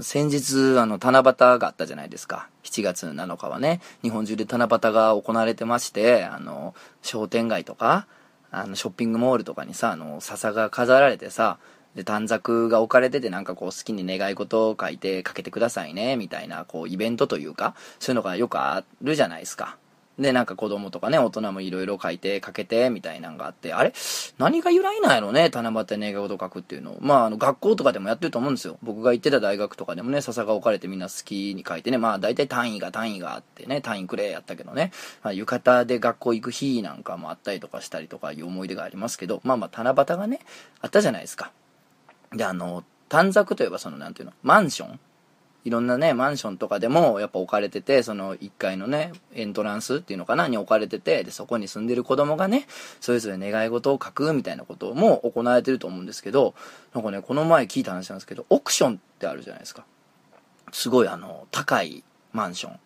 先日、あの、七夕があったじゃないですか。7月7日はね、日本中で七夕が行われてまして、あの、商店街とか、あの、ショッピングモールとかにさ、あの、笹が飾られてさ、で、短冊が置かれててなんかこう好きに願い事を書いてかけてくださいね、みたいな、こうイベントというか、そういうのがよくあるじゃないですか。で、なんか子供とかね、大人もいろいろ書いて、かけて、みたいなんがあって、あれ？何が由来なんやろね？七夕願い事書くっていうの。まあ、あの、学校とかでもやってると思うんですよ。僕が行ってた大学とかでもね、笹が置かれてみんな好きに書いてね、まあ、大体単位が単位があってね、単位くれやったけどね、まあ、浴衣で学校行く日なんかもあったりとかしたりとかいう思い出がありますけど、まあまあ、七夕がね、あったじゃないですか。で、あの、短冊といえばその、なんていうの、マンション。いろんなね、マンションとかでもやっぱ置かれてて、その1階のね、エントランスっていうのかなに置かれてて、で、そこに住んでる子供がね、それぞれ願い事を書くみたいなことも行われてると思うんですけど、なんかね、この前聞いた話なんですけど、オークションってあるじゃないですか。すごいあの、高いマンション。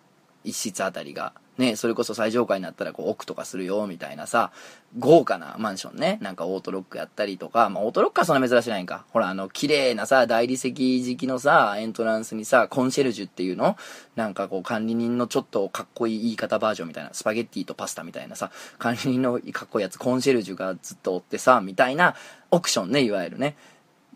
一室あたりが。ね、それこそ最上階になったらこう奥とかするよみたいなさ、豪華なマンションね、なんかオートロックやったりとか、まあオートロックはそんな珍しいないんか。ほらあの、綺麗なさ、大理石敷きのさ、エントランスにさ、コンシェルジュっていうの？なんかこう管理人のちょっとかっこいい言い方バージョンみたいな、スパゲッティとパスタみたいなさ、管理人のかっこいいやつ、コンシェルジュがずっとおってさ、みたいなオークションね、いわゆるね。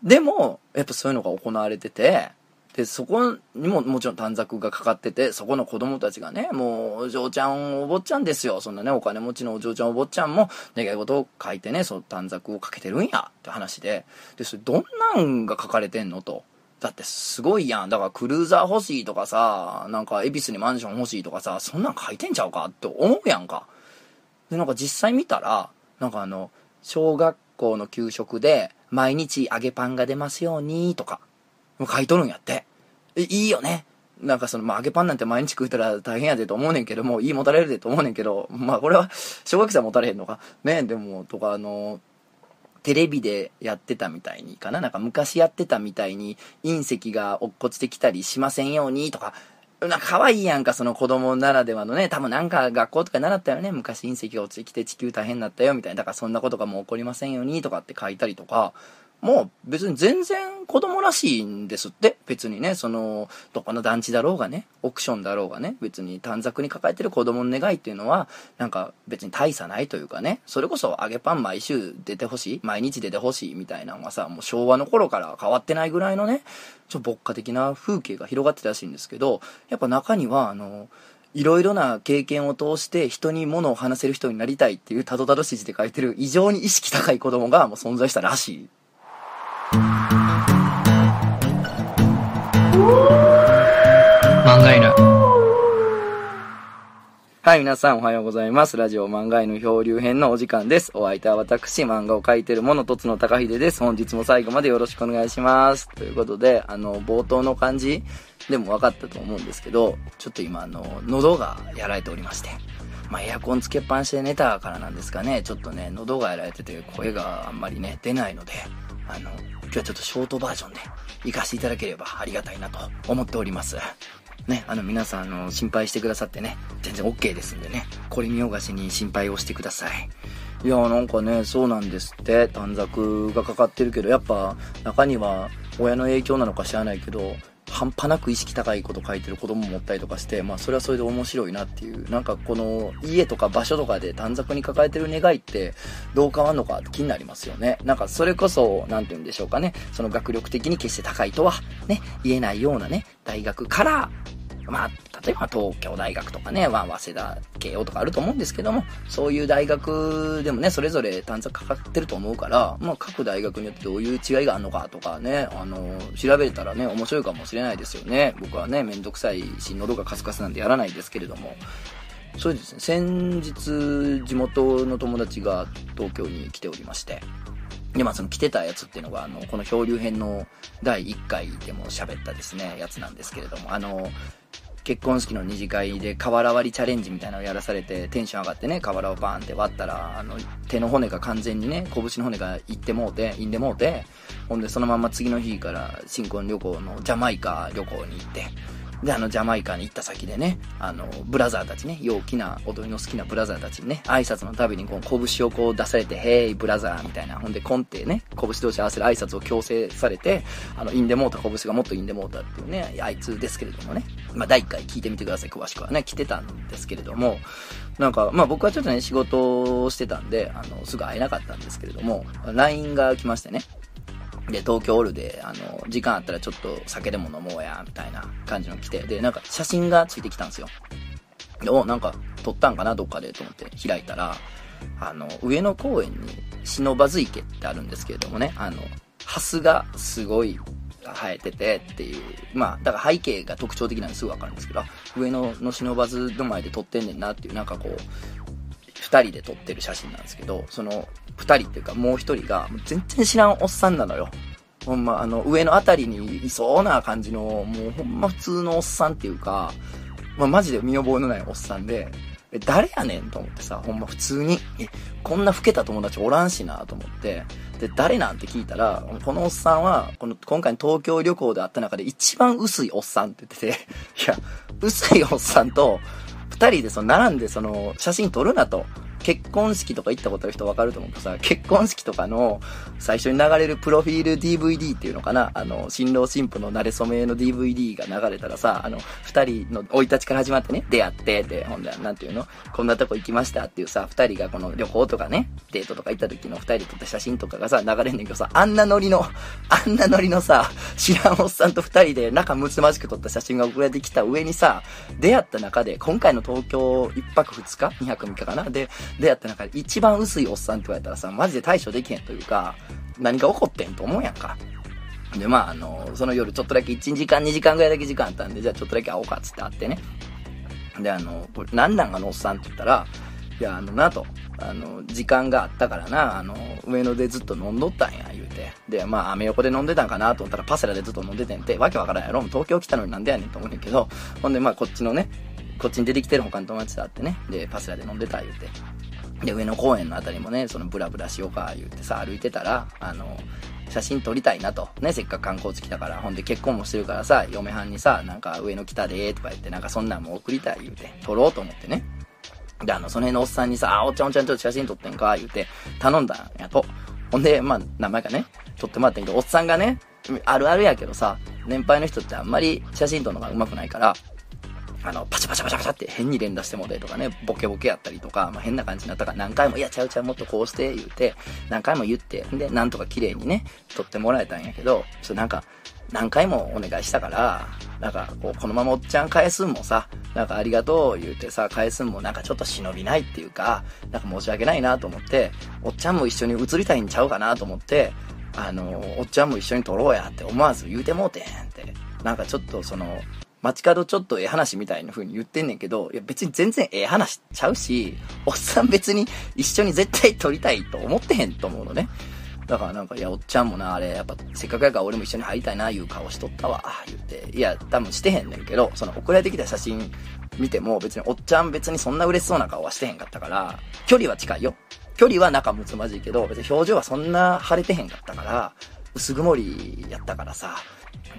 でも、やっぱそういうのが行われてて、で、そこにももちろん短冊がかかってて、そこの子供たちがね、もう、お嬢ちゃん、お坊ちゃんですよ。そんなね、お金持ちのお嬢ちゃん、お坊ちゃんも、願い事を書いてね、その短冊をかけてるんや、って話で。で、それどんなんが書かれてんのと。だってすごいやん。だからクルーザー欲しいとかさ、なんか恵比寿にマンション欲しいとかさ、そんなん書いてんちゃうかって思うやんか。で、なんか実際見たら、なんかあの、小学校の給食で、毎日揚げパンが出ますように、とか。もう書いとるんやって。いいよね。なんかその、まあ、揚げパンなんて毎日食うたら大変やでと思うねんけども、いいもたれるでと思うねんけど、まあ、これは、小学生はもたれへんのか。ね、でも、とか、あの、テレビでやってたみたいにかな。なんか昔やってたみたいに隕石が落っこちてきたりしませんようにとか、な、可愛いやんか、その子供ならではのね、多分なんか学校とか習ったよね、昔隕石が落ちてきて地球大変になったよ、みたいな。だからそんなことがもう起こりませんように、とかって書いたりとか、もう別に全然子供らしいんですって。別にね、その、どこの団地だろうがね、オークションだろうがね、別に短冊に抱えてる子供の願いっていうのは、なんか別に大差ないというかね、それこそ揚げパン毎週出てほしい、毎日出てほしいみたいなのがさ、もう昭和の頃から変わってないぐらいのね、ちょっと牧歌的な風景が広がってたらしいんですけど、やっぱ中には、あの、いろいろな経験を通して人に物を話せる人になりたいっていうたどたどしい字で書いてる異常に意識高い子供がもう存在したらしい漫画犬はい、皆さんおはようございます。ラジオ漫画犬漂流編のお時間です。お相手は私、漫画を描いてる者、とつの高秀です。本日も最後までよろしくお願いします。ということで、あの、冒頭の感じでも分かったと思うんですけど、ちょっと今、あの、喉がやられておりまして。まあ、エアコンつけっぱなしで寝たからなんですかね、ちょっとね、喉がやられてて声があんまりね、出ないので、あの、今日はちょっとショートバージョンで行かせていただければありがたいなと思っております。ね、あの皆さん、あの、心配してくださってね、全然 OK ですんでね、これ見よがしに心配をしてください。いやなんかね、そうなんですって、短冊がかかってるけど、やっぱ中には親の影響なのか知らないけど、半端なく意識高いこと書いてる子供もおったりとかして、まあそれはそれで面白いなっていう、なんかこの家とか場所とかで短冊に抱えてる願いってどう変わんのかって気になりますよね。なんかそれこそ、なんて言うんでしょうかね、その学力的に決して高いとはね、言えないようなね、大学からまあ、例えば東京大学とかね、まあ、早稲田慶応とかあると思うんですけども、そういう大学でもね、それぞれ短冊かかってると思うから、まあ、各大学によってどういう違いがあるのかとかね、あの、調べたらね、面白いかもしれないですよね。僕はね、めんどくさいし、喉がカスカスなんでやらないですけれども。そうですね、先日、地元の友達が東京に来ておりまして、で、まあその来てたやつっていうのが、あの、この漂流編の第1回でも喋ったですね、やつなんですけれども、あの、結婚式の二次会で瓦割りチャレンジみたいなのをやらされてテンション上がってね瓦をバーンって割ったらあの手の骨が完全にね拳の骨がいってもうていんでもうてほんでそのまま次の日から新婚旅行のジャマイカ旅行に行ってで、あの、ジャマイカに行った先でね、あの、ブラザーたちね、陽気な、踊りの好きなブラザーたちにね、挨拶のたびにこう、拳をこう出されて、ヘイ、ブラザーみたいな。ほんで、コンってね、拳同士合わせる挨拶を強制されて、あの、インデモータ、拳がもっとインデモータっていうね、あいつですけれどもね、まあ、第1回聞いてみてください、詳しくはね、来てたんですけれども、なんか、まあ僕はちょっとね、仕事をしてたんで、あの、すぐ会えなかったんですけれども、LINE が来ましてね、で、東京おるで、あの、時間あったらちょっと酒でも飲もうや、みたいな感じの来て、で、なんか写真がついてきたんですよ。で、お、なんか撮ったんかな、どっかで、と思って開いたら、あの、上野公園に忍ばず池ってあるんですけれどもね、あの、ハスがすごい生えててっていう、まあ、だから背景が特徴的なんですぐわかるんですけど、上野の忍ばずの前で撮ってんねんなっていう、なんかこう、二人で撮ってる写真なんですけど、その、二人っていうかもう一人が、全然知らんおっさんなのよ。ほんま、あの、上のあたりにいそうな感じの、もうほんま普通のおっさんっていうか、まあ、マジで見覚えのないおっさんで、え、誰やねんと思ってさ、ほんま普通に、え、こんな老けた友達おらんしなと思って、で、誰なんて聞いたら、このおっさんは、この、今回の東京旅行で会った中で一番薄いおっさんって言ってて、いや、薄いおっさんと、二人でその並んでその写真撮るなと。結婚式とか行ったことある人わかると思うけどさ、結婚式とかの最初に流れるプロフィール DVD っていうのかな？あの、新郎新婦の慣れ初めの DVD が流れたらさ、あの、二人の生い立ちから始まってね、出会ってて、ほんで、なんていうの？こんなとこ行きましたっていうさ、二人がこの旅行とかね、デートとか行った時の二人で撮った写真とかがさ、流れんねんけどさ、あんなノリの、あんなノリのさ、知らんおっさんと二人で仲睦まじく撮った写真が送られてきた上にさ、出会った中で、今回の東京一泊二日 ?2 泊3日かな？で、出会った中で一番薄いおっさんって言われたらさ、マジで対処できへんというか、何が起こってんと思うやんか。で、まあ、あの、その夜ちょっとだけ1時間2時間ぐらいだけ時間あったんで、じゃあちょっとだけ会おうかっつって会ってね。で、あの、これ何なんあのおっさんって言ったら、いや、あのなと、あの、時間があったからな、あの、上野でずっと飲んどったんや、言うて。で、まあ、アメ横で飲んでたんかなと思ったら、パセラでずっと飲んでてんて、わけわからんやろ東京来たのになんでやねんと思うねんけど、ほんで、まあ、こっちのね、こっちに出てきてる他の友達と会ってね、で、パセラで飲んでた、言うて。で、上野公園のあたりもね、そのブラブラしようか、言うてさ、歩いてたら、あの、写真撮りたいなと。ね、せっかく観光地来たから。ほんで結婚もしてるからさ、嫁はんにさ、なんか上野来たでとか言って、なんかそんなんも送りたい言うて、撮ろうと思ってね。で、あの、その辺のおっさんにさ、あ、おっちゃんおっちゃんちょっと写真撮ってんか言うて、頼んだんやと。ほんで、まあ、名前かね、撮ってもらったんけど、おっさんがね、あるあるやけどさ、年配の人ってあんまり写真撮るのが上手くないから、あの、パチャパチャパチャパチャって変に連打してもらえとかね、ボケボケやったりとか、まあ、変な感じになったから何回も、いや、ちゃうちゃう、もっとこうして言うて、何回も言って、で、なんとか綺麗にね、撮ってもらえたんやけど、ちょっとなんか、何回もお願いしたから、なんか、こう、このままおっちゃん返すんもさ、なんかありがとう言うてさ、返すんもなんかちょっと忍びないっていうか、なんか申し訳ないなと思って、おっちゃんも一緒に写りたいんちゃうかなと思って、あの、おっちゃんも一緒に撮ろうやって思わず言うてもうてんって。なんかちょっとその、街角ちょっとええ話みたいな風に言ってんねんけど、いや別に全然ええ話ちゃうし、おっさん別に一緒に絶対撮りたいと思ってへんと思うのね。だからなんか、いや、おっちゃんもな、あれ、やっぱ、せっかくやから俺も一緒に入りたいな、いう顔しとったわ、言って。いや、多分してへんねんけど、その送られてきた写真見ても、別におっちゃん別にそんな嬉しそうな顔はしてへんかったから、距離は近いよ。距離は仲睦まじいけど、別に表情はそんな腫れてへんかったから、薄曇りやったからさ、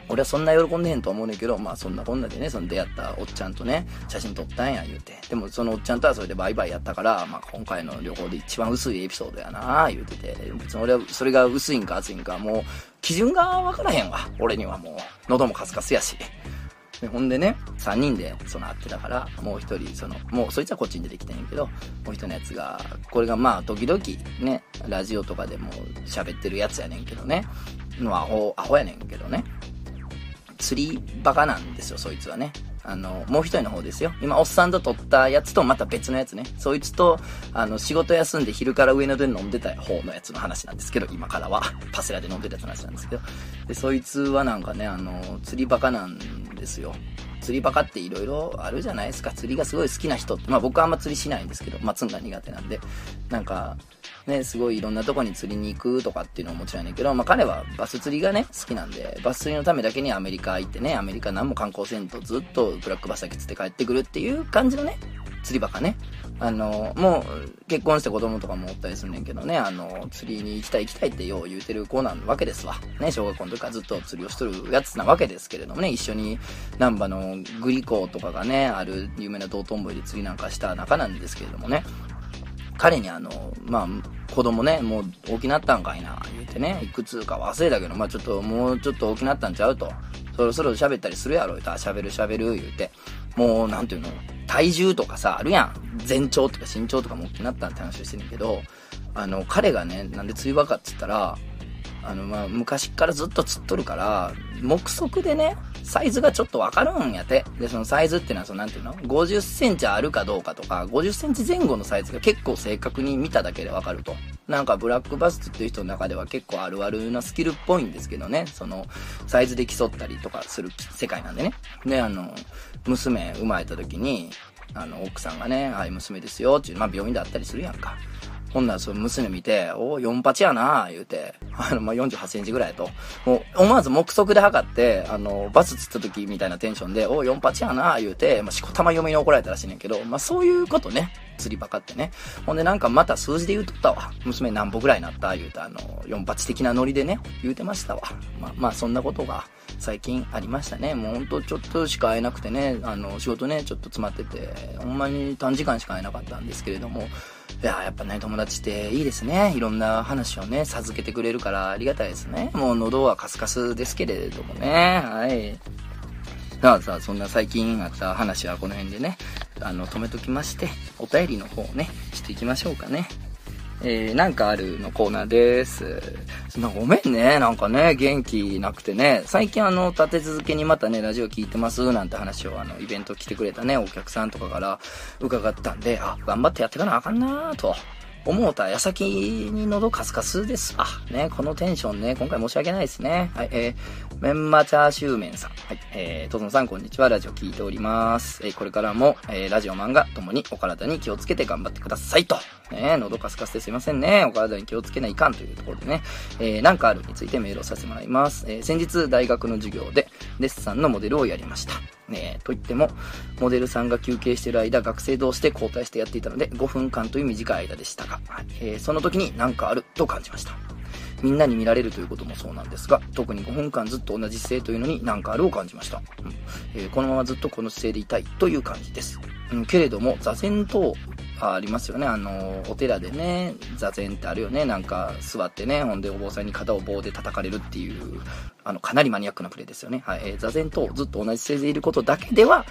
俺はそんな喜んでへんと思うねんけど、まあそんなこんなでね、その出会ったおっちゃんとね、写真撮ったんや言うて。でもそのおっちゃんとはそれでバイバイやったから、まあ今回の旅行で一番薄いエピソードやな言うてて。別に俺はそれが薄いんか厚いんか、もう基準がわからへんわ。俺にはもう、喉もカスカスやし。でほんでね、3人でその会ってたから、もう一人、その、もうそいつはこっちに出てきてんけど、もう一人のやつが、これがまあ時々ね、ラジオとかでも喋ってるやつやねんけどね、のアホ、アホやねんけどね、釣りバカなんですよ、そいつはね。あの、もう一人の方ですよ。今、おっさんと撮ったやつとまた別のやつね。そいつと、あの、仕事休んで昼から上野で飲んでた方のやつの話なんですけど、今からは。パセラで飲んでたやつの話なんですけど。で、そいつはなんかね、あの、釣りバカなんですよ。釣りバカって色々あるじゃないですか。釣りがすごい好きな人って。まあ僕はあんま釣りしないんですけど、松が苦手なんで。なんか、ね、すごいいろんなとこに釣りに行くとかっていうのはもちろんやねんけど、まあ彼はバス釣りがね、好きなんで、バス釣りのためだけにアメリカ行ってね、アメリカ何も観光せんとずっとブラックバスだけ釣って帰ってくるっていう感じのね、釣りバカね。あの、もう、結婚して子供とかもおったりすんねんけどね、あの、釣りに行きたい行きたいってよう言うてる子なわけですわ。ね、小学校の時からずっと釣りをしとるやつなわけですけれどもね、一緒に、難波のグリコとかがね、ある有名な道頓堀で釣りなんかした仲なんですけれどもね、彼にあの、まあ、子供ね、もう大きなったんかいな、言うてね、いくつか忘れたけど、まあちょっと、もうちょっと大きなったんちゃうと。そろそろ喋ったりするやろ、言うたら、喋る喋る、言うて。もう、なんていうの、体重とかさ、あるやん。全長とか身長とかも大きなったんって話してるけど、あの、彼がね、なんで釣り場かっつったら、あの、まあ、昔からずっと釣っとるから、目測でね、サイズがちょっとわかるんやて。で、そのサイズっていうのは、その、なんていうの ?50 センチあるかどうかとか、50センチ前後のサイズが結構正確に見ただけでわかると。なんか、ブラックバスっていう人の中では結構あるあるなスキルっぽいんですけどね。その、サイズで競ったりとかする世界なんでね。で、あの、娘生まれた時に、あの、奥さんがね、はい、娘ですよ、っていう、まあ、病院であったりするやんか。ほんならその娘見て、お4八やな言うて、あの、まあ、48センチぐらいと。もう、思わず目測で測って、あの、バス釣った時みたいなテンションで、お4八やな言うて、まあ、しこたま嫁に怒られたらしいねんけど、まあ、そういうことね。釣りバカってね。ほんでなんかまた数字で言うとったわ。娘何歩ぐらいになった言うて、あの、4八的なノリでね、言うてましたわ。まあ、まあ、そんなことが最近ありましたね。もうほんとちょっとしか会えなくてね、あの、仕事ね、ちょっと詰まってて、ほんまに短時間しか会えなかったんですけれども、いややっぱね、友達っていいですね。いろんな話をね、授けてくれるからありがたいですね。もう喉はカスカスですけれどもね。はい。さあさあ、そんな最近あった話はこの辺でね、あの、止めときまして、お便りの方をね、していきましょうかね。えー、なんかあるのコーナーです。なごめんね、なんかね、元気なくてね、最近あの、立て続けにまたね、ラジオ聞いてますなんて話をあの、イベント来てくれたね、お客さんとかから伺ったんで、あ、頑張ってやってかなあかんなと。思うた矢先に喉カスカスですわ。ね、このテンションね、今回申し訳ないですね。はい、えー、メンマチャーシューメンさん。はい、えー、とぞのさんこんにちは。ラジオ聞いております。えー、これからも、えー、ラジオ漫画ともにお体に気をつけて頑張ってくださいと。ね、喉カスカスですいませんね。お体に気をつけないかんというところでね、えー、なんかあるについてメールをさせてもらいます。えー、先日大学の授業でデッサンのモデルをやりました。えー、といっても、モデルさんが休憩している間、学生同士で交代してやっていたので、5分間という短い間でしたが、はいえー、その時に何かあると感じました。みんなに見られるということもそうなんですが、特に5分間ずっと同じ姿勢というのに何かあるを感じました。うんえー、このままずっとこの姿勢でいたいという感じです。うん、けれども、座禅とありますよね。あの、お寺でね、座禅ってあるよね。なんか座ってね、ほんでお坊さんに肩を棒で叩かれるっていう、あの、かなりマニアックなプレイですよね。はい。えー、座禅とずっと同じ姿勢でいることだけでは、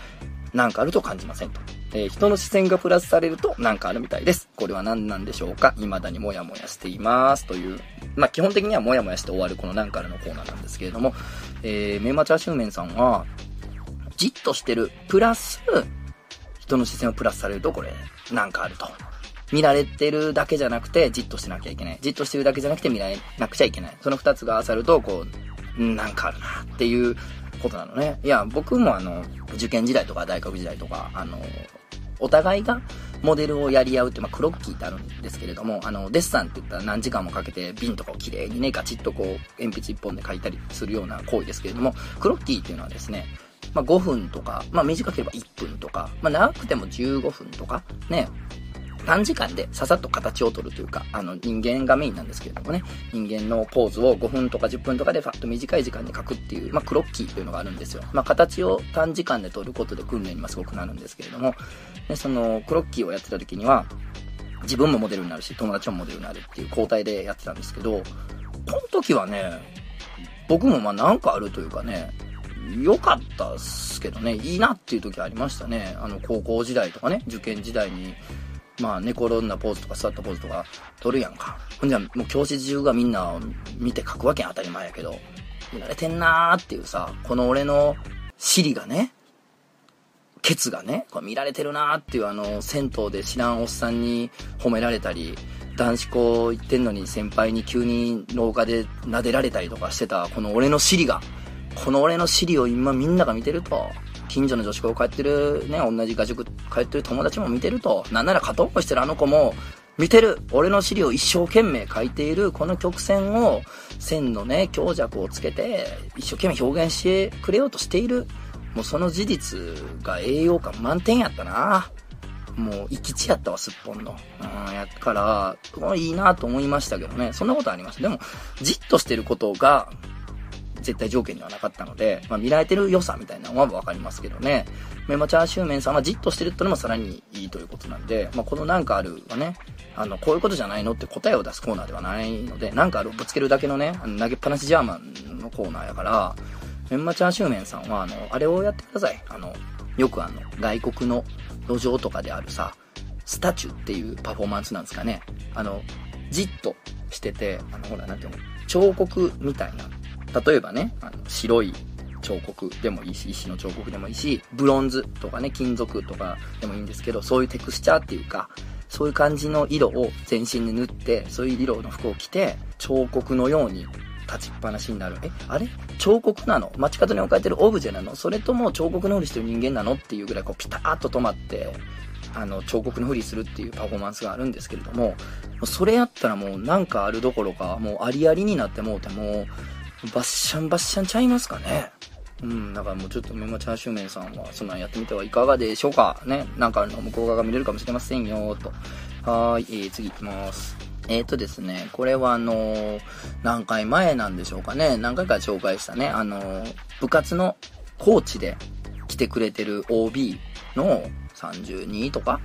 なんかあると感じませんと。えー、人の視線がプラスされるとなんかあるみたいです。これは何なんでしょうか？未だにモヤモヤしています。という、まあ、基本的にはモヤモヤして終わるこのなんかあるのコーナーなんですけれども、えー、メンマチャーシューメンさんは、じっとしてる、プラス、人の視線をプラスされるとこれ、なんかあると。見られてるだけじゃなくて、じっとしてなきゃいけない。じっとしてるだけじゃなくて見られなくちゃいけない。その二つが合わさると、こう、なんかあるなっていうことなのね。いや、僕もあの、受験時代とか大学時代とか、あの、お互いがモデルをやり合うって、まあ、クロッキーってあるんですけれども、あの、デッサンって言ったら何時間もかけて瓶とかをきれいにね、ガチッとこう、鉛筆一本で書いたりするような行為ですけれども、クロッキーっていうのはですね、まあ、5分とか、まあ、短ければ1分とか、まあ、長くても15分とか、ね、短時間でささっと形を取るというか、あの人間がメインなんですけれどもね、人間のポーズを5分とか10分とかでファッと短い時間に書くっていう、まあ、クロッキーっていうのがあるんですよ。まあ、形を短時間で取ることで訓練にもすごくなるんですけれども、でそのクロッキーをやってた時には、自分もモデルになるし、友達もモデルになるっていう交代でやってたんですけど、この時はね、僕もまあなんかあるというかね、良かったっすけどね、いいなっていう時ありましたね。あの、高校時代とかね、受験時代に、まあ、寝転んだポーズとか座ったポーズとか撮るやんか。ほんじゃ、もう教室中がみんな見て書くわけん当たり前やけど、見られてんなーっていうさ、この俺の尻がね、ケツがね、これ見られてるなーっていうあの、銭湯で知らんおっさんに褒められたり、男子校行ってんのに先輩に急に廊下で撫でられたりとかしてた、この俺の尻が、この俺の尻を今みんなが見てると、近所の女子校通ってるね、同じ画塾通ってる友達も見てると、なんなら片思いしてるあの子も、見てる俺の尻を一生懸命描いているこの曲線を線のね強弱をつけて一生懸命表現してくれようとしているもうその事実が栄養感満点やったなもう、生き地やったわ、すっぽんの。うん、やから、これいいなと思いましたけどね。そんなことありました。でも、じっとしてることが、絶対条件にはなかったので、まあ、見られてる良さみたいなのはわかりますけどね。メマチャーシューメンさんはじっとしてるってのもさらにいいということなんで、まあ、このなんかあるはね、あの、こういうことじゃないのって答えを出すコーナーではないので、なんかあるをぶつけるだけのね、あの投げっぱなしジャーマンのコーナーやから、メンマチャーシューメンさんは、あの、あれをやってください。あの、よくあの、外国の路上とかであるさ、スタチュっていうパフォーマンスなんですかね。あの、じっとしてて、あの、ほら、なんていうの、彫刻みたいな。例えばね、あの白い彫刻でもいいし、石の彫刻でもいいし、ブロンズとかね、金属とかでもいいんですけど、そういうテクスチャーっていうか、そういう感じの色を全身に塗って、そういう色の服を着て、彫刻のように立ちっぱなしになる。え、あれ？彫刻なの？街角に置かれてるオブジェなの？それとも彫刻のふりしてる人間なの？っていうぐらいこうピターッと止まって、あの、彫刻のふりするっていうパフォーマンスがあるんですけれども、それやったらもうなんかあるどころか、もうありありになってもうてもう、バッシャンバッシャンちゃいますかねうん、だからもうちょっとメモチャーシューメンさんは、そんなんやってみてはいかがでしょうかね。なんかあの、向こう側が見れるかもしれませんよ、と。はーい、えー、次行きます。えーとですね、これはあのー、何回前なんでしょうかね。何回か紹介したね、あのー、部活のコーチで来てくれてる OB の32とか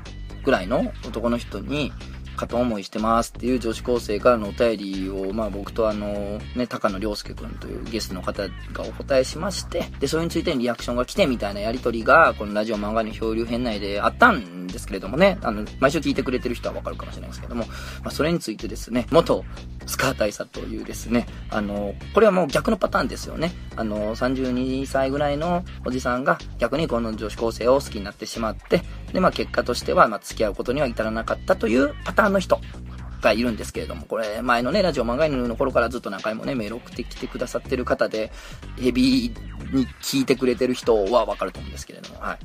ぐらいの男の人に、片思いしてますっていう女子高生からのお便りを、まあ僕とあの、ね、高野良介くんというゲストの方がお答えしまして、で、それについてリアクションが来てみたいなやりとりが、このラジオ漫画の漂流編内であったんですけれどもね、あの、毎週聞いてくれてる人はわかるかもしれないですけども、まあそれについてですね、元スカー大佐というですね、あの、これはもう逆のパターンですよね。あの、32歳ぐらいのおじさんが逆にこの女子高生を好きになってしまって、で、まあ結果としては、まあ付き合うことには至らなかったというパターンの人がいるんですけれども、これ前のね、ラジオ漫画犬の頃からずっと何回もね、メール送ってきてくださってる方で、ヘビーに聞いてくれてる人はわかると思うんですけれども、はい。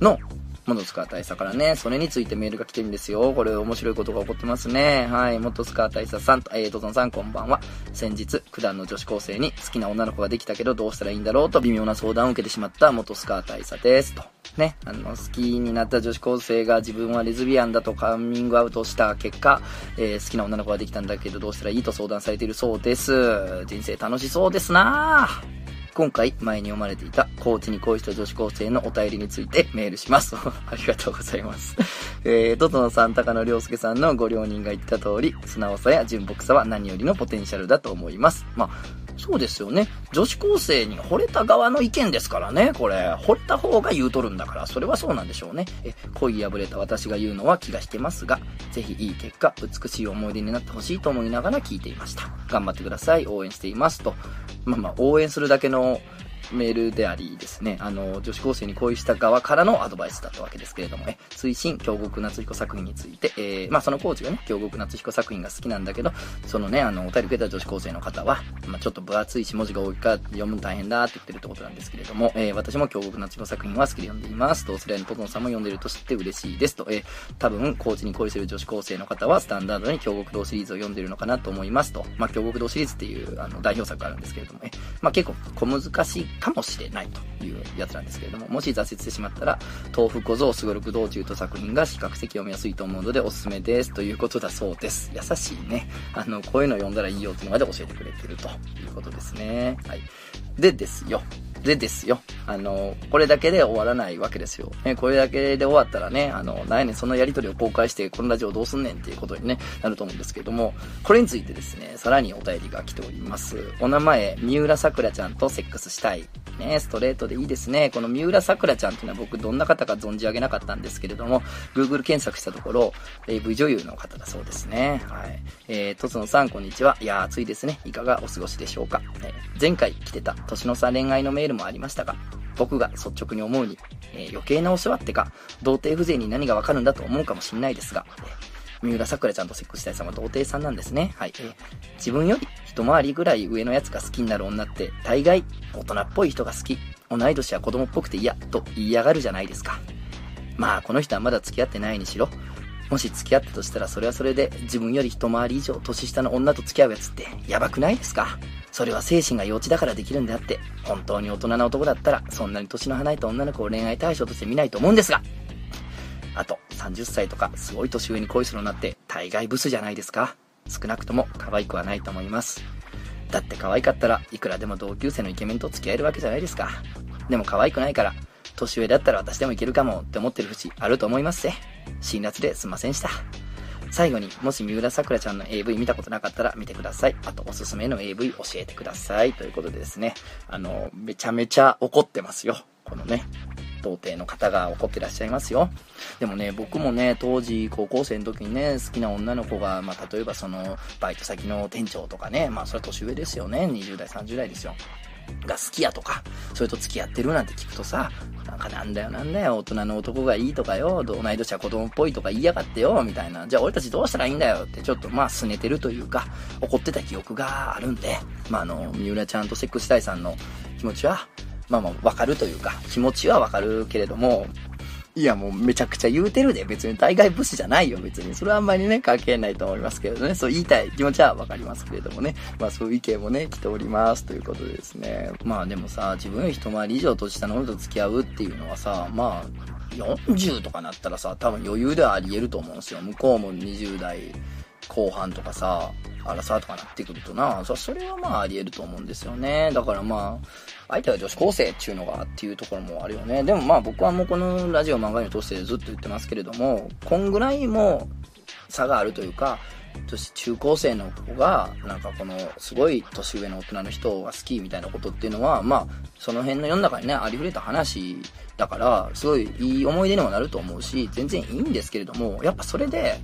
の、元スカー大佐からね、それについてメールが来てるんですよ。これ面白いことが起こってますね。はい。元スカー大佐さんと、えー、トゾンさんこんばんは。先日、九段の女子高生に好きな女の子ができたけどどうしたらいいんだろうと微妙な相談を受けてしまった元スカー大佐です。と。ね。あの、好きになった女子高生が自分はレズビアンだとカミングアウトした結果、えー、好きな女の子ができたんだけどどうしたらいいと相談されているそうです。人生楽しそうですなぁ。今回前に読まれていたコーチに恋した女子高生のお便りについてメールします。ありがとうございます。えー、トトノさん、高野良介さんのご両人が言った通り、素直さや純朴さは何よりのポテンシャルだと思います。まあ、そうですよね。女子高生に惚れた側の意見ですからね、これ。惚れた方が言うとるんだから、それはそうなんでしょうね。え、恋破れた私が言うのは気がしてますが、ぜひいい結果、美しい思い出になってほしいと思いながら聞いていました。頑張ってください。応援しています。と。まあまあ、応援するだけのメールでありですね、あの、女子高生に恋した側からのアドバイスだったわけですけれどもね、推進京極夏彦作品について、えー、まあそのコーチがね、京極夏彦作品が好きなんだけど、そのね、あの、お便り受けた女子高生の方は、まあちょっと分厚いし文字が多いから読むの大変だって言ってるってことなんですけれども、えー、私も京極夏彦作品は好きで読んでいます。と、それのトトンさんも読んでると知って嬉しいです。と、えー、多分、コーチに恋する女子高生の方は、スタンダードに京極堂シリーズを読んでるのかなと思いますと、まあ京極堂シリーズっていう、あの、代表作があるんですけれども、えまあ結構小難しいかもしれないというやつなんですけれども、もし挫折してしまったら、豆腐小僧すごろく道中と作品が比較的読みやすいと思うのでおすすめですということだそうです。優しいね。あの、こういうの読んだらいいよっていうのまで教えてくれてるということですね。はい。でですよ。でですよ。あの、これだけで終わらないわけですよ。ね、これだけで終わったらね、あの、なんやねん、そのやりとりを公開して、このラジオどうすんねんっていうことにね、なると思うんですけれども、これについてですね、さらにお便りが来ております。お名前、三浦さくらちゃんとセックスしたい。ね、ストレートでいいですね。この三浦さくらちゃんっていうのは僕どんな方か存じ上げなかったんですけれども、Google 検索したところ、AV 女優の方だそうですね。はい。えー、とつのさん、こんにちは。いやー、暑いですね。いかがお過ごしでしょうか。えー、前回来てた年の差恋愛のメールもありましたが、僕が率直に思うに、えー、余計なお世話ってか、童貞風情に何がわかるんだと思うかもしんないですが、三浦さくらちゃんとセックスしたいさんは童貞さんなんですね。はい。えー、自分より一回りぐらい上のやつが好きになる女って、大概、大人っぽい人が好き。同い年は子供っぽくて嫌、と言いやがるじゃないですか。まあ、この人はまだ付き合ってないにしろ、もし付き合ったとしたらそれはそれで自分より一回り以上年下の女と付き合うやつってやばくないですか？それは精神が幼稚だからできるんであって、本当に大人な男だったらそんなに年の離れた女の子を恋愛対象として見ないと思うんですが。あと、30歳とかすごい年上に恋するのなって大概ブスじゃないですか。少なくとも可愛くはないと思います。だって可愛かったらいくらでも同級生のイケメンと付き合えるわけじゃないですか。でも可愛くないから年上だったら私でもいけるかもって思ってる節あると思いますぜ。辛辣ですんませんでした。最後にもし三浦さくらちゃんの AV 見たことなかったら見てくださいあとおすすめの AV 教えてくださいということでですねあのめちゃめちゃ怒ってますよこのね童貞の方が怒ってらっしゃいますよ。でもね、僕もね、当時高校生の時にね、好きな女の子が、まあ、例えばその、バイト先の店長とかね、まあ、それは年上ですよね。20代、30代ですよ。が好きやとか、それと付き合ってるなんて聞くとさ、なんかなんだよなんだよ、大人の男がいいとかよ、同い年は子供っぽいとか言いやがってよ、みたいな。じゃあ俺たちどうしたらいいんだよってちょっとまあ拗ねてるというか、怒ってた記憶があるんで、まああの、三浦ちゃんとセックスタイさんの気持ちは、まあまあわかるというか、気持ちはわかるけれども、いやもうめちゃくちゃ言うてるで。別に大概武士じゃないよ、別に。それはあんまりね、関係ないと思いますけれどね。そう言いたい気持ちはわかりますけれどもね。まあそういう意見もね、来ておりますということでですね。まあでもさ、自分より一回り以上年下の人と付き合うっていうのはさ、まあ、40とかなったらさ、多分余裕ではあり得ると思うんですよ。向こうも20代後半とかさ、あらさとかなってくるとな、それはまああり得ると思うんですよね。だからまあ、相手は女子高生っていうのがっていうところもあるよね。でもまあ僕はもうこのラジオ漫画に通してずっと言ってますけれども、こんぐらいも差があるというか、中高生の子が、なんかこの、すごい年上の大人の人が好きみたいなことっていうのは、まあ、その辺の世の中にね、ありふれた話だから、すごいいい思い出にもなると思うし、全然いいんですけれども、やっぱそれで、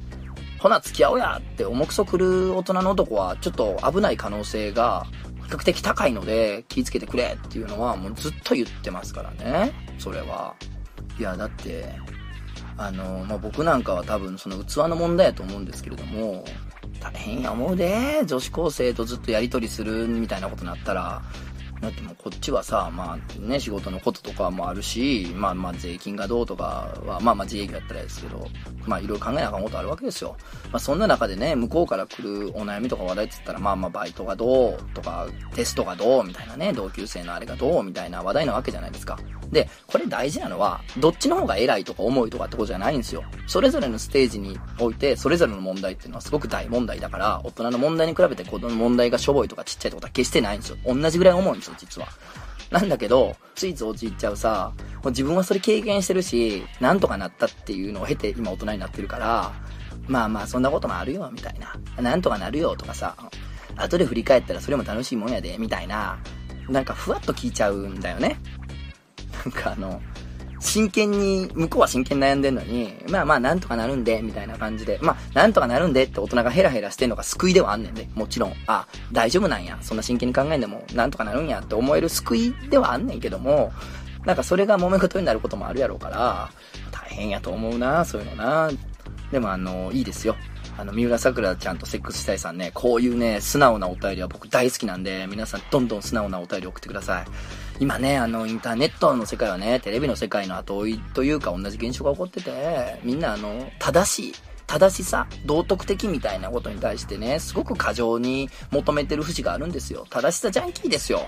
ほな付き合おうやって重くそくる大人の男は、ちょっと危ない可能性が比較的高いので気ぃつけてくれっていうのはもうずっと言ってますからね。それは。いや、だって、あの、まあ、僕なんかは多分その器の問題やと思うんですけれども、大変や思うで、女子高生とずっとやりとりするみたいなことになったら、だってもうこっちはさ、まあね、仕事のこととかもあるし、まあまあ税金がどうとかは、まあまあ自営業やったらですけど、まあいろいろ考えなあかんことあるわけですよ。まあそんな中でね、向こうから来るお悩みとか話題って言ったら、まあまあバイトがどうとか、テストがどうみたいなね、同級生のあれがどうみたいな話題なわけじゃないですか。で、これ大事なのは、どっちの方が偉いとか重いとかってことじゃないんですよ。それぞれのステージにおいて、それぞれの問題っていうのはすごく大問題だから、大人の問題に比べて子供の問題がしょぼいとかちっちゃいことか決してないんですよ。同じぐらい重いんですよ、実は。なんだけど、ついつい陥っちゃうさ、もう自分はそれ経験してるし、なんとかなったっていうのを経て今大人になってるから、まあまあそんなこともあるよ、みたいな。なんとかなるよ、とかさ、後で振り返ったらそれも楽しいもんやで、みたいな、なんかふわっと聞いちゃうんだよね。なんかあの、真剣に、向こうは真剣に悩んでんのに、まあまあなんとかなるんで、みたいな感じで、まあなんとかなるんでって大人がヘラヘラしてんのが救いではあんねんで、もちろん、あ、大丈夫なんや、そんな真剣に考えんでもなんとかなるんやって思える救いではあんねんけども、なんかそれが揉め事になることもあるやろうから、大変やと思うな、そういうのな。でもあの、いいですよ。あの、三浦さくらちゃんとセックスしたいさんね、こういうね、素直なお便りは僕大好きなんで、皆さんどんどん素直なお便り送ってください。今ね、あの、インターネットの世界はね、テレビの世界の後追いというか同じ現象が起こってて、みんなあの、正しい、正しさ、道徳的みたいなことに対してね、すごく過剰に求めてる節があるんですよ。正しさジャンキーですよ。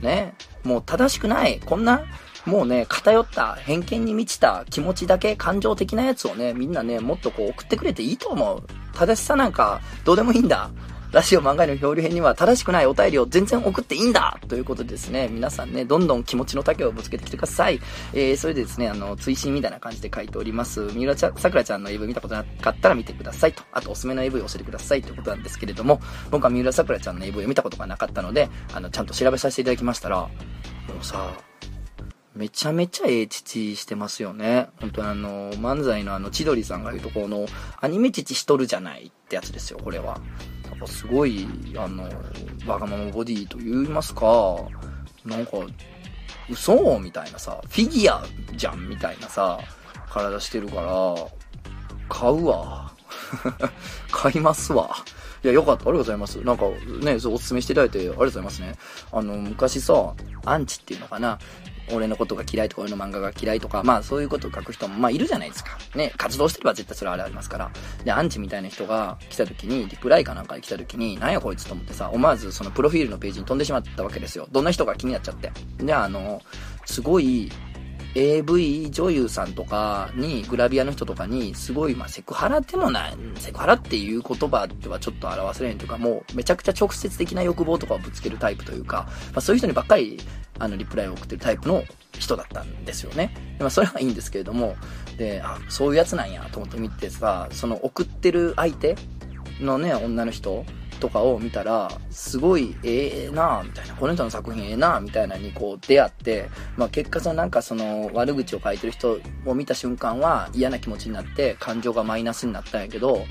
ね。もう正しくない。こんな、もうね、偏った偏見に満ちた気持ちだけ感情的なやつをね、みんなね、もっとこう送ってくれていいと思う。正しさなんかどうでもいいんだ。ラジオ漫画の漂流編には正しくないお便りを全然送っていいんだということでですね、皆さんね、どんどん気持ちの丈をぶつけてきてください。えー、それでですね、あの、追伸みたいな感じで書いております。三浦ちゃさくらちゃんの AV 見たことなかったら見てくださいと。あと、おすすめの AV を教えてくださいということなんですけれども、僕は三浦さくらちゃんの AV を見たことがなかったので、あの、ちゃんと調べさせていただきましたら、もうさ、めちゃめちゃええ父してますよね。本当あの、漫才のあの、千鳥さんが言うとこの、アニメ父しとるじゃないってやつですよ、これは。ぱすごい、あの、わがままボディと言いますか、なんか、嘘みたいなさ、フィギュアじゃんみたいなさ、体してるから、買うわ。買いますわ。いや、よかった。ありがとうございます。なんか、ね、そう、おすすめしていただいて、ありがとうございますね。あの、昔さ、アンチっていうのかな。俺のことが嫌いとか俺の漫画が嫌いとか、まあそういうことを書く人も、まあいるじゃないですか。ね、活動してれば絶対それはあれありますから。で、アンチみたいな人が来た時に、リプライかなんかで来た時に、なんやこいつと思ってさ、思わずそのプロフィールのページに飛んでしまったわけですよ。どんな人が気になっちゃって。で、あの、すごい、AV 女優さんとかに、グラビアの人とかに、すごい、まあ、セクハラでもない、セクハラっていう言葉ではちょっと表せれんというか、もう、めちゃくちゃ直接的な欲望とかをぶつけるタイプというか、まあ、そういう人にばっかり、あの、リプライを送ってるタイプの人だったんですよね。まあ、それはいいんですけれども、で、あ、そういうやつなんやと思って見てさ、その送ってる相手のね、女の人とかを見たら、すごいええなみたいな、この人の作品ええなぁみたいなにこう出会って、まあ結果そのなんかその悪口を書いてる人を見た瞬間は嫌な気持ちになって感情がマイナスになったんやけど、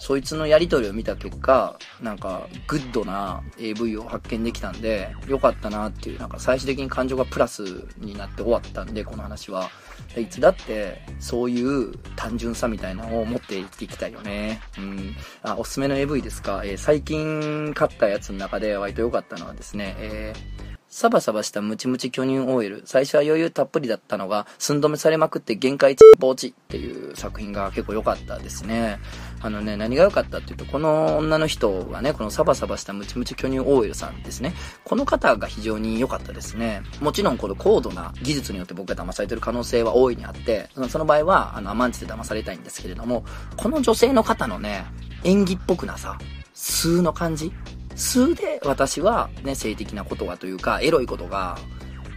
そいつのやりとりを見た結果、なんか、グッドな AV を発見できたんで、よかったなっていう、なんか最終的に感情がプラスになって終わったんで、この話は。いつだって、そういう単純さみたいなのを持って生きていきたいよね。うん。あ、おすすめの AV ですか？えー、最近買ったやつの中で割と良かったのはですね、えーサバサバしたムチムチ巨乳 OL。最初は余裕たっぷりだったのが、寸止めされまくって限界ポーチっていう作品が結構良かったですね。あのね、何が良かったっていうと、この女の人がね、このサバサバしたムチムチ巨乳 OL さんですね。この方が非常に良かったですね。もちろんこの高度な技術によって僕が騙されてる可能性は大いにあって、その場合は、あの、甘んじて騙されたいんですけれども、この女性の方のね、演技っぽくなさ、数の感じ数で私はね、性的なことがというか、エロいことが、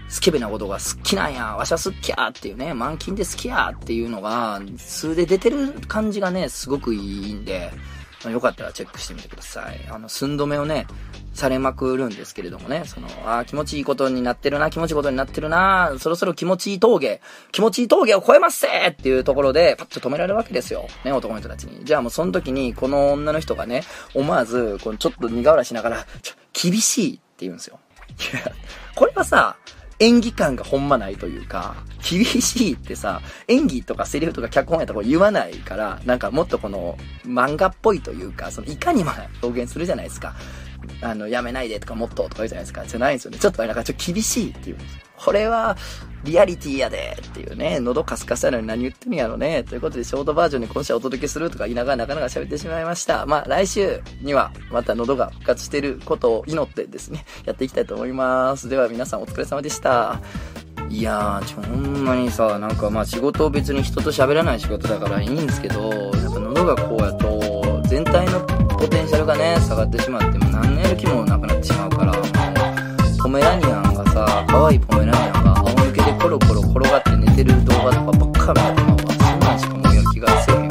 スケベなことが好きなんや、わしゃ好きやっていうね、満勤で好きやっていうのが、数で出てる感じがね、すごくいいんで、よかったらチェックしてみてください。あの、寸止めをね、されまくるんですけれどもね、その、ああ、気持ちいいことになってるな、気持ちいいことになってるな、そろそろ気持ちいい峠、気持ちいい峠を超えますせっていうところで、パッと止められるわけですよ。ね、男の人たちに。じゃあもうその時に、この女の人がね、思わず、このちょっと苦笑いしながら、ちょ、厳しいって言うんですよ。いや、これはさ、演技感がほんまないというか、厳しいってさ、演技とかセリフとか脚本やったら言わないから、なんかもっとこの漫画っぽいというか、そのいかにも表現するじゃないですか。あの、やめないでとかもっととか言うじゃないですか。じゃないんですよね。ちょっとなんかちょっと厳しいっていう。これは、リアリティやでっていうね、喉カスカスやのに何言ってんやろね。ということで、ショートバージョンに今週はお届けするとか言いながらなかなか喋ってしまいました。まあ、来週にはまた喉が復活していることを祈ってですね、やっていきたいと思います。では皆さんお疲れ様でした。いやー、ちょ、ほんまにさ、なんかまあ仕事別に人と喋らない仕事だからいいんですけど、やっぱ喉がこうやと、全体のポテンシャルがね下がってしまっても何のやる気もなくなってしまうからポメラニアンがさ可愛いポメラニアンが仰向けでコロコロ転がって寝てる動画とかばっか見たままそんなんしかもやる気がする